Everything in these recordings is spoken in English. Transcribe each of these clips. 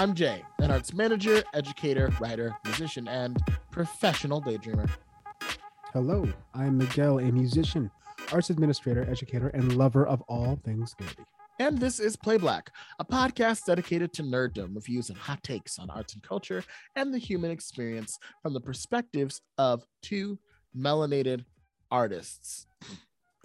I'm Jay, an arts manager, educator, writer, musician, and professional daydreamer. Hello, I'm Miguel, a musician, arts administrator, educator, and lover of all things nerdy. And this is Play Black, a podcast dedicated to nerddom, reviews and hot takes on arts and culture and the human experience from the perspectives of two melanated artists.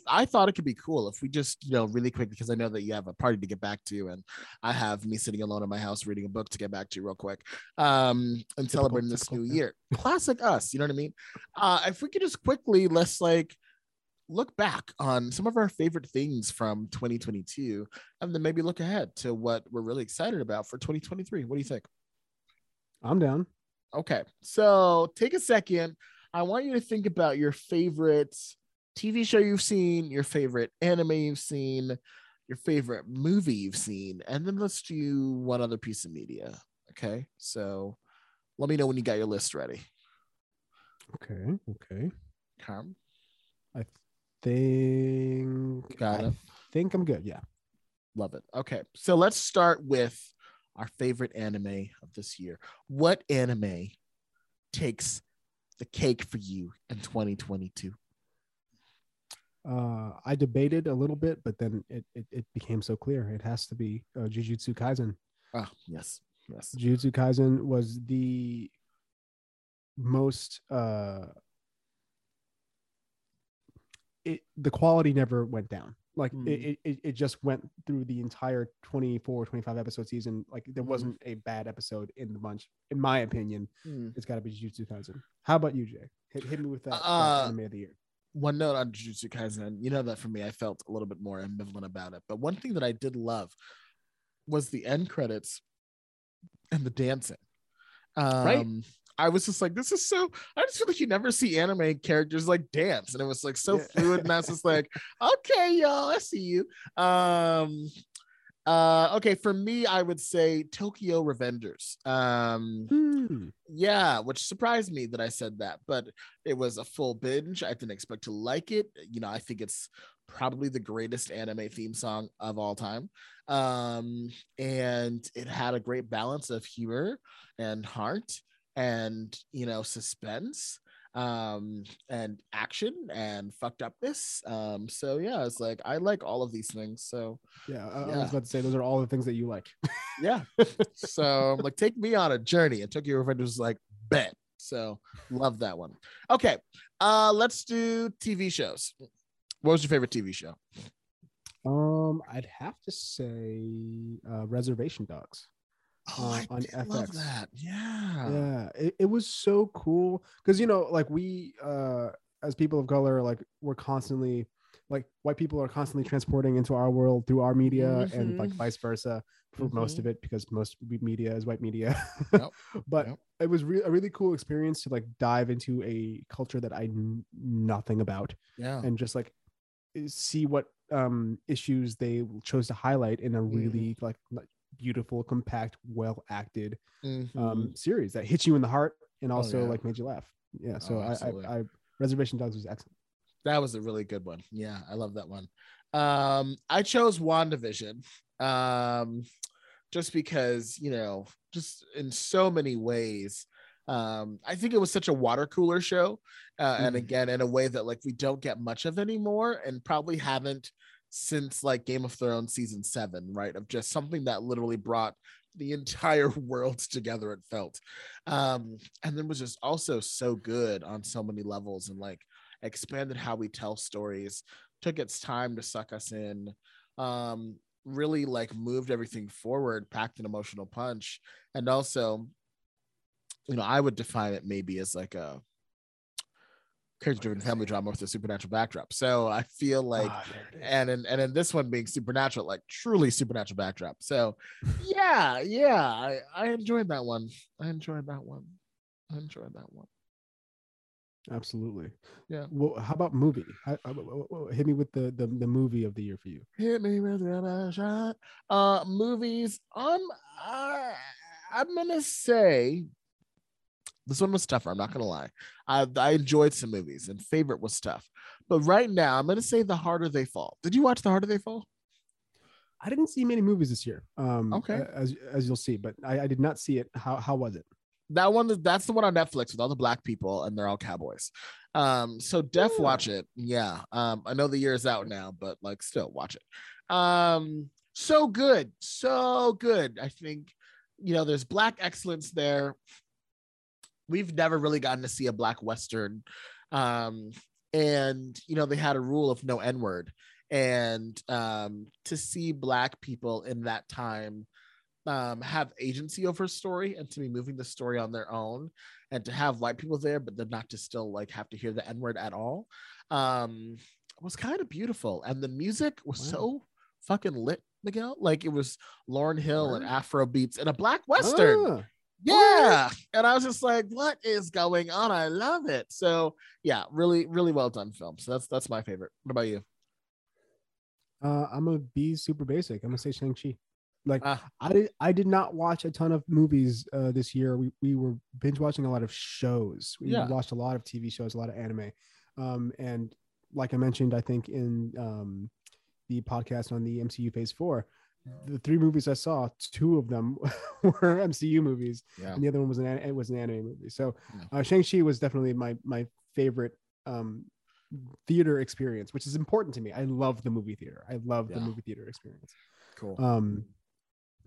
I thought it could be cool if we just, you know, really quick, because I know that you have a party to get back to, and I have me sitting alone in my house reading a book to get back to real quick um, and Typical, celebrating this typical, new yeah. year. Classic us, you know what I mean? Uh, if we could just quickly, let's like look back on some of our favorite things from 2022 and then maybe look ahead to what we're really excited about for 2023. What do you think? I'm down. Okay, so take a second. I want you to think about your favorite TV show you've seen, your favorite anime you've seen, your favorite movie you've seen, and then let's do one other piece of media. Okay, so let me know when you got your list ready. Okay, okay. Come, I think Got I it. think I'm good. Yeah. love it. Okay, so let's start with our favorite anime of this year. What anime takes the cake for you in 2022? Uh, I debated a little bit, but then it, it, it became so clear. It has to be uh, Jujutsu Kaisen. Oh, yes, yes. Jujutsu Kaisen was the most uh it the quality never went down like Hmm. it, it- it just went through the entire 24 25 episode season like there Mhm. wasn't a bad episode in the bunch in my opinion Hmm. it's got to be Jujutsu Kaisen how about you Jay hit, hit me with that, that Uh, anime of the year one note on Jujutsu Kaisen, you know that for me, I felt a little bit more ambivalent about it. But one thing that I did love was the end credits and the dancing. Um, Right. I was just like, this is so. I just feel like you never see anime characters like dance, and it was like so Yeah. fluid. And I was just like, okay, y'all, I see you. Um, uh, okay, for me, I would say Tokyo Revengers. Um, Hmm. yeah, which surprised me that I said that, but it was a full binge. I didn't expect to like it. You know, I think it's probably the greatest anime theme song of all time. Um, and it had a great balance of humor and heart and, you know, suspense um and action and fucked upness. Um so yeah it's like i like all of these things so yeah, I, I was about to say those are all the things that you like. Yeah. So like take me on a journey. And Tokyo Revengers was like bet. So love that one. Okay uh let's do tv shows. What was your favorite tv show? Um i'd have to say uh reservation dogs oh Uh, i on did love FX. that yeah yeah it, it was so cool because you know like we uh as people of color like we're constantly like white people are constantly transporting into our world through our media and like Mhm. vice versa for most Mhm. of it because most media is white media Yep, but yep. it was re- a really cool experience to like dive into a culture that i knew nothing about yeah and just like see what um issues they chose to highlight in a Mm-hmm. really like like, beautiful compact well acted Mhm. um series that hit you in the heart and also yeah. like made you laugh. Yeah. So Oh, I. I, I Reservation Dogs was excellent. that was a really good one yeah i love that one um i chose wandavision um just because you know just in so many ways um i think it was such a water cooler show uh, and Mhm. again in a way that like we don't get much of anymore and probably haven't since like game of thrones season seven right of just something that literally brought the entire world together it felt. Um and then was just also so good on so many levels and like expanded how we tell stories took its time to suck us in um really like moved everything forward packed an emotional punch and also you know i would define it maybe as like a character driven family drama with a supernatural backdrop so i feel like Ah, there it is. and in, and in this one being supernatural like truly supernatural backdrop so yeah yeah i i enjoyed that one i enjoyed that one i enjoyed that one Absolutely. Yeah. Well, how about movie? Hit me with the, the the movie of the year for you. Hit me with a shot. Uh, movies. Um, I, I'm gonna say this one was tougher. I'm not gonna lie. I I enjoyed some movies, and favorite was tough. But right now, I'm gonna say The Harder They Fall. Did you watch The Harder They Fall? I didn't see many movies this year. Um, Okay. as as you'll see, but I, I did not see it. How how was it? That one, that's the one on Netflix with all the black people, and they're all cowboys. Um, so def Yeah. watch it. Yeah. Um, I know the year is out now, but like still watch it. Um, so good, so good. I think you know there's black excellence there. We've never really gotten to see a black western. Um, and you know, they had a rule of no N-word. And um to see black people in that time um, have agency over a story and to be moving the story on their own and to have white people there, but then not to still like have to hear the N word at all um, was kind of beautiful. And the music was Wow. so fucking lit, Miguel. Like it was Lauryn Hill and Afro beats and a black Western. Ah, Yeah. And I was just like, what is going on? I love it. So yeah, really, really well done film. So that's that's my favorite. What about you? uh, I'm gonna be super basic. I'm gonna say Shang Chi. Like Ah. I did, I did not watch a ton of movies uh, this year. We we were binge watching a lot of shows. We Yeah. watched a lot of TV shows, a lot of anime, um, and like I mentioned, I think in um, the podcast on the MCU Phase Four, the three movies I saw, two of them were MCU movies, Yeah. and the other one was an it was an anime movie. So Yeah. uh, Shang Chi was definitely my my favorite um, theater experience, which is important to me. I love the movie theater. I love the movie theater experience. Cool. Um,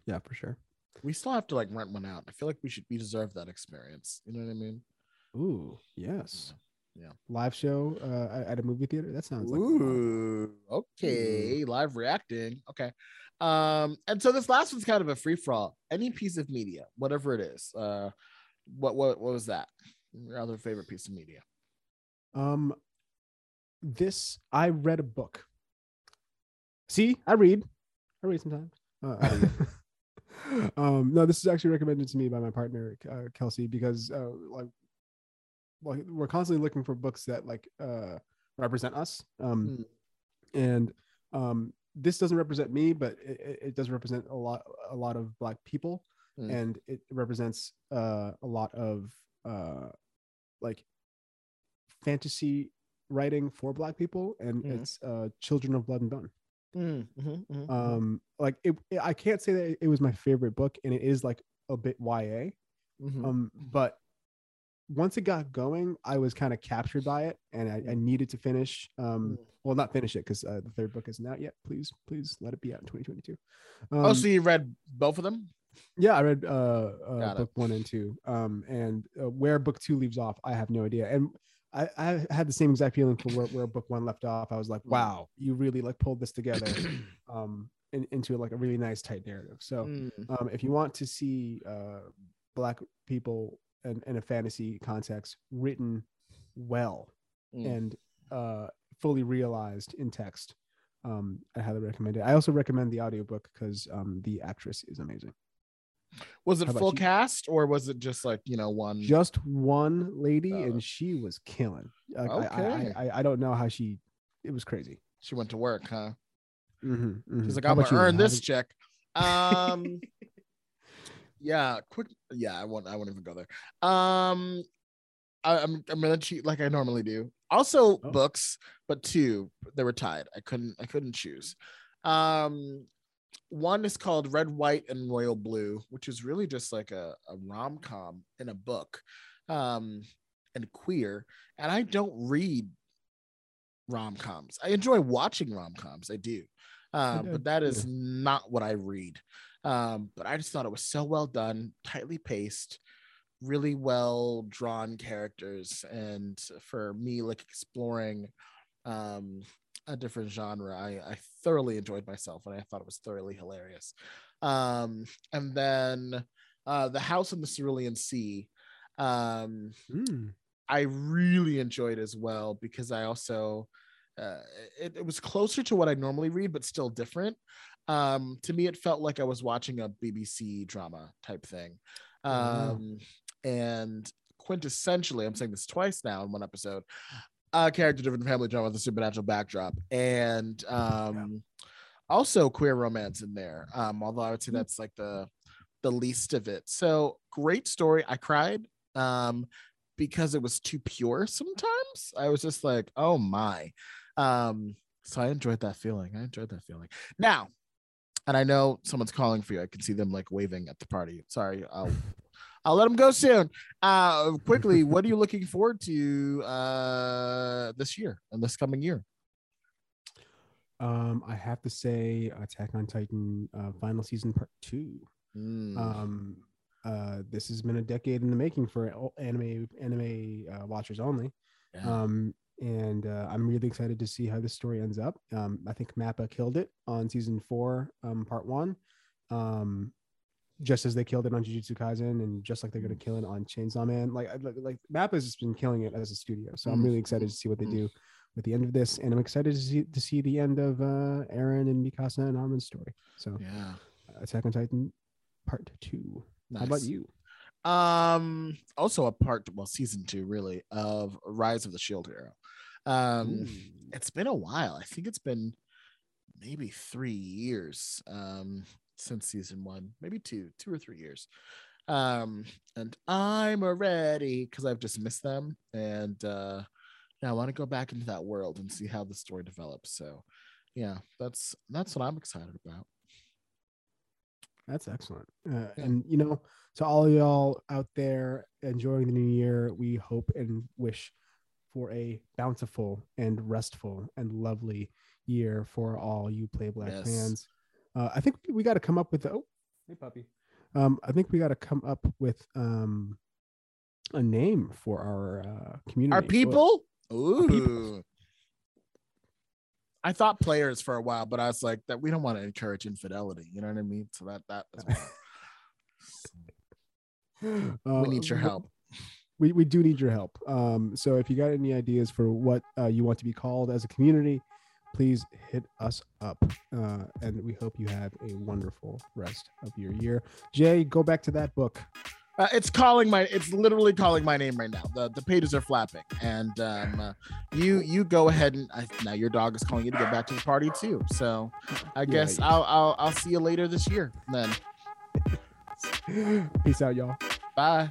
yeah, for sure. we still have to like rent one out. I feel like we should we deserve that experience. You know what I mean? Ooh, yes. Yeah. Live show uh, at a movie theater. That sounds like. Ooh, okay. Live reacting. Okay. Um, and so this last one's kind of a free for all. Any piece of media, whatever it is. Uh, what what what was that? Your other favorite piece of media? Um, this I read a book. See, I read. I read sometimes. Uh, um, no, this is actually recommended to me by my partner uh, Kelsey because uh, like, well, we're constantly looking for books that like uh, represent us. Um, and um, this doesn't represent me, but it, it- does represent a lot a lot of black people, Mm. and it represents uh, a lot of uh, like fantasy writing for black people, and Mhm. it's uh, Children of Blood and Bone. Mm, mhm, mhm, Um, like it, it- I can't say that it was my favorite book, and it is like a bit YA. mhm. Um, but once it got going, I was kind of captured by it, and I, I needed to finish. Um, Mm. well, not finish it because uh, the third book isn't out yet. Please, please let it be out in 2022. Um, oh, so you read both of them? yeah, I read uh, uh book one and two. Um, and uh, where book two leaves off, I have no idea. And I, I had the same exact feeling for where, where book one left off. I was like, Mm. wow, you really like pulled this together um in, into like a really nice tight narrative. So Mm, um, if you want to see uh, black people in, in a fantasy context written well mm. and uh, fully realized in text, um, I highly recommend it. I also recommend the audiobook because um, the actress is amazing. Was it full you? cast or was it just like you know one? Just one lady, Uh, and she was killing. Like, Okay. I, I, I don't know how she. It was crazy. She went to work, huh? Mhm, mhm. She's like, I'm gonna earn this check. Um, yeah, quick. Yeah, I won't. I won't even go there. Um, I, I'm I'm gonna cheat like I normally do. Also, Oh. books, but two they were tied. I couldn't. I couldn't choose. Um, one is called Red, White, and Royal Blue, which is really just like a, a rom com in a book, um, and queer. And I don't read rom coms. I enjoy watching rom coms. I do. Um, but that is not what I read. Um, but I just thought it was so well done, tightly paced, really well drawn characters. And for me, like exploring um, a different genre, I, I thoroughly enjoyed myself and I thought it was thoroughly hilarious. Um, and then uh, The House in the Cerulean Sea. Um, Mm, I really enjoyed as well because I also uh, it, it was closer to what I normally read, but still different. Um, to me, it felt like I was watching a BBC drama type thing. Wow. Um, and quintessentially, I'm saying this twice now in one episode, a character driven family drama with a supernatural backdrop. And um, also queer romance in there. Um, although I would say that's like the the least of it. So great story. I cried. Um, because it was too pure sometimes. I was just like, oh my. Um, so I enjoyed that feeling. I enjoyed that feeling. Now, And I know someone's calling for you. I can see them like waving at the party. Sorry, I'll I'll let them go soon. Uh, quickly, what are you looking forward to uh this year and this coming year? Um, I have to say, Attack on Titan uh, final season part two. Mm, Um, uh, this has been a decade in the making for anime anime uh, watchers only. yeah. Um, and uh, I'm really excited to see how this story ends up. Um, I think Mappa killed it on season four, um, part one, um, just as they killed it on Jujutsu Kaisen, and just like they're going to kill it on Chainsaw Man. Like, like, like Mappa's just been killing it as a studio. So I'm Mm. really excited to see what they Mm. do with the end of this, and I'm excited to see to see the end of uh, Eren and Mikasa and Armin's story. So yeah. Attack on Titan, part two. How about you? Um, also a part, well, season two, really, of Rise of the Shield Hero. Um, it's been a while. I think it's been maybe three years um since season one, maybe two, two or three years. Um, and I'm already because I've just missed them. And uh yeah, I want to go back into that world and see how the story develops. So yeah, that's that's what I'm excited about. That's excellent. Uh, And you know, to all of y'all out there enjoying the new year, we hope and wish for a bountiful and restful and lovely year for all you Play Black Yes. fans. Uh, I think we got to come up with oh, hey puppy. Um, I think we got to come up with um a name for our uh, community. Our people? Ooh. people. I thought players for a while, but I was like that we don't want to encourage infidelity. You know what I mean? So that that that's why. uh, we need your help. We, we do need your help. Um, so if you got any ideas for what uh, you want to be called as a community, please hit us up. Uh, and we hope you have a wonderful rest of your year. Jay, go back to that book. Uh, it's calling my. It's literally calling my name right now. The the pages are flapping, and um, uh, you you go ahead and I, now your dog is calling you to get back to the party too. So I Yeah, guess yeah. I'll, I'll I'll see you later this year. Then Peace out, y'all. bye.